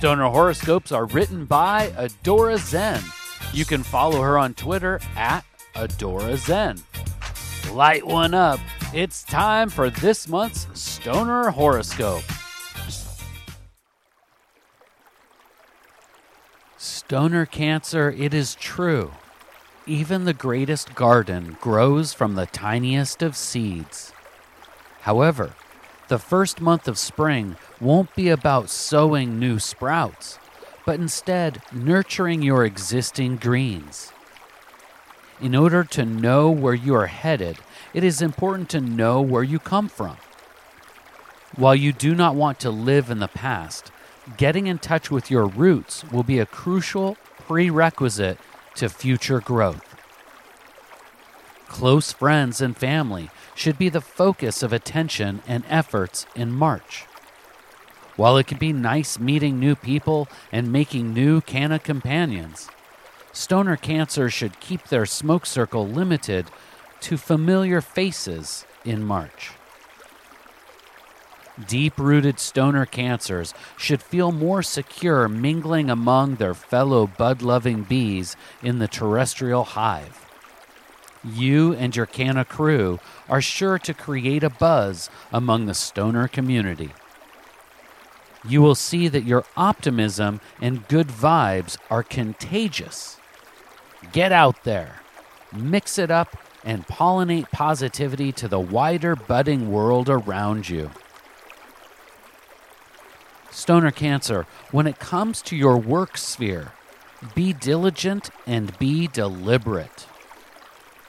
Stoner horoscopes are written by Adora Zen. You can follow her on Twitter at Adora Zen. Light one up. It's time for this month's Stoner horoscope. Stoner Cancer, it is true. Even the greatest garden grows from the tiniest of seeds. However, the first month of spring won't be about sowing new sprouts, but instead nurturing your existing greens. In order to know where you are headed, it is important to know where you come from. While you do not want to live in the past, getting in touch with your roots will be a crucial prerequisite to future growth. Close friends and family should be the focus of attention and efforts in March. While it can be nice meeting new people and making new canna companions, stoner cancer should keep their smoke circle limited to familiar faces in March. Deep rooted stoner cancers should feel more secure mingling among their fellow bud loving bees in the terrestrial hive. You and your canna crew are sure to create a buzz among the stoner community. You will see that your optimism and good vibes are contagious. Get out there, mix it up, and pollinate positivity to the wider budding world around you. Stoner Cancer, when it comes to your work sphere, be diligent and be deliberate.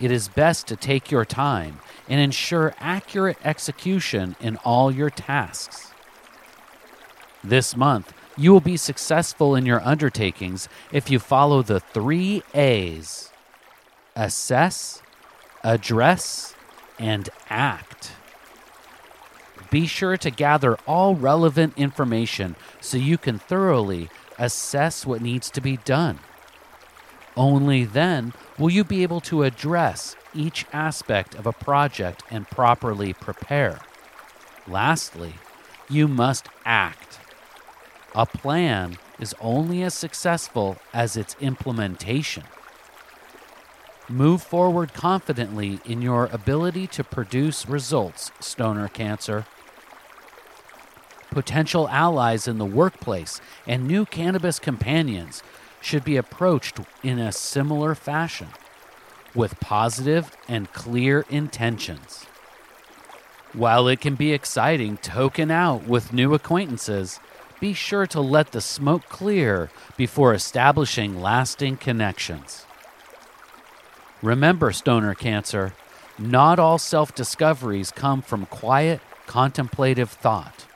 It is best to take your time and ensure accurate execution in all your tasks. This month, you will be successful in your undertakings if you follow the three A's assess, address, and act. Be sure to gather all relevant information so you can thoroughly assess what needs to be done. Only then will you be able to address each aspect of a project and properly prepare. Lastly, you must act. A plan is only as successful as its implementation. Move forward confidently in your ability to produce results, stoner cancer. Potential allies in the workplace and new cannabis companions should be approached in a similar fashion, with positive and clear intentions. While it can be exciting token out with new acquaintances, be sure to let the smoke clear before establishing lasting connections. Remember, stoner cancer, not all self discoveries come from quiet, contemplative thought.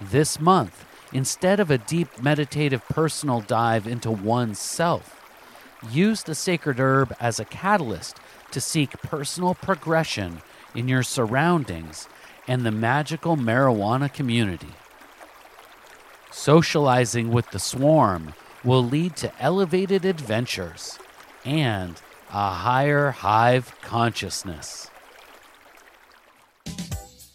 This month, instead of a deep meditative personal dive into oneself. use the sacred herb as a catalyst to seek personal progression in your surroundings and the magical marijuana community. Socializing with the swarm will lead to elevated adventures and a higher hive consciousness.